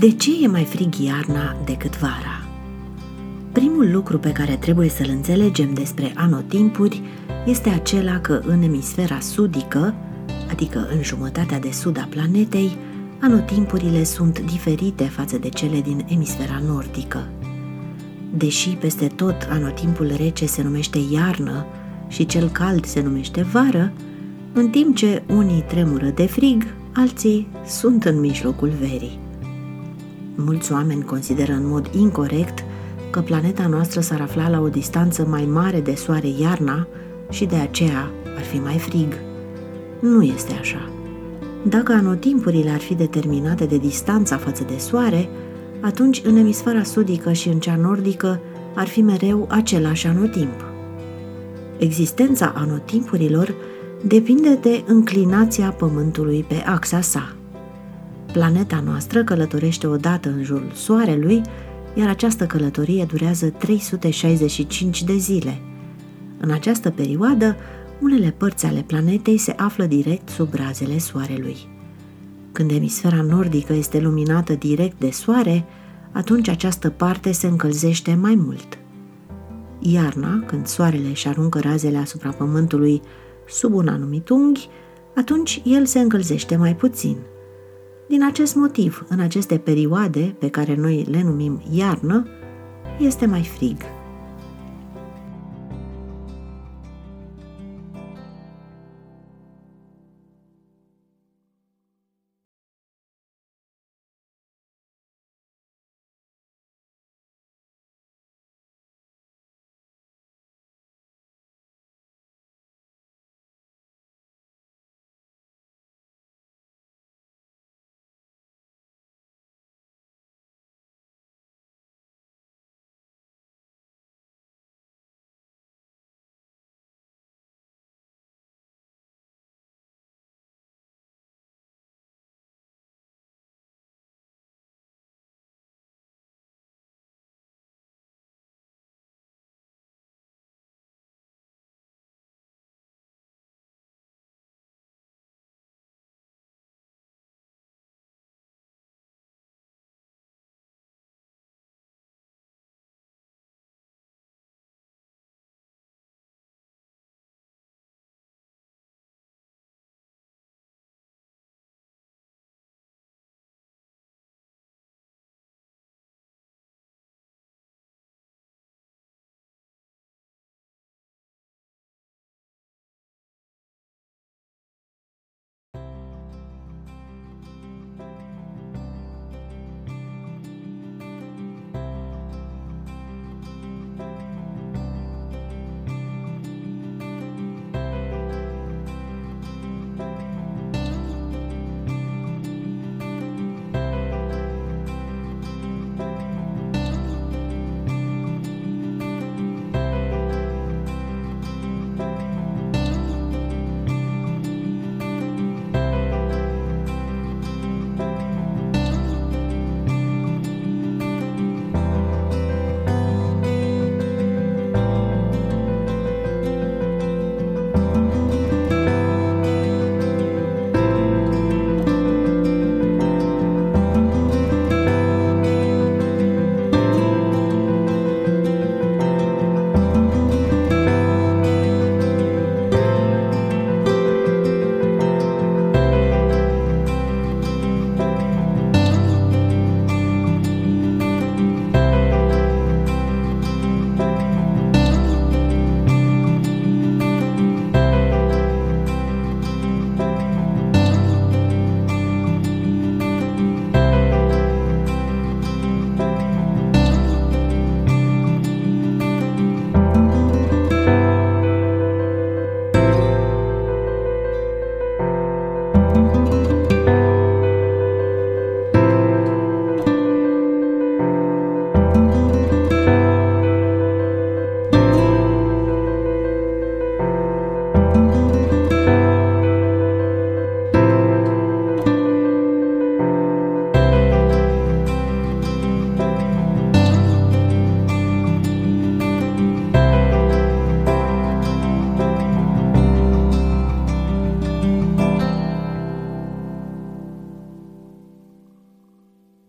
De ce e mai frig iarna decât vara? Primul lucru pe care trebuie să-l înțelegem despre anotimpuri este acela că în emisfera sudică, adică în jumătatea de sud a planetei, anotimpurile sunt diferite față de cele din emisfera nordică. Deși peste tot anotimpul rece se numește iarnă și cel cald se numește vară, în timp ce unii tremură de frig, alții sunt în mijlocul verii. Mulți oameni consideră în mod incorrect că planeta noastră s-ar afla la o distanță mai mare de soare iarna și de aceea ar fi mai frig. Nu este așa. Dacă anotimpurile ar fi determinate de distanța față de soare, atunci în emisfera sudică și în cea nordică ar fi mereu același anotimp. Existența anotimpurilor depinde de înclinația Pământului pe axa sa. Planeta noastră călătorește odată în jurul Soarelui, iar această călătorie durează 365 de zile. În această perioadă, unele părți ale planetei se află direct sub razele Soarelui. Când emisfera nordică este luminată direct de Soare, atunci această parte se încălzește mai mult. Iarna, când Soarele își aruncă razele asupra Pământului sub un anumit unghi, atunci el se încălzește mai puțin. Din acest motiv, în aceste perioade, pe care noi le numim iarnă, este mai frig.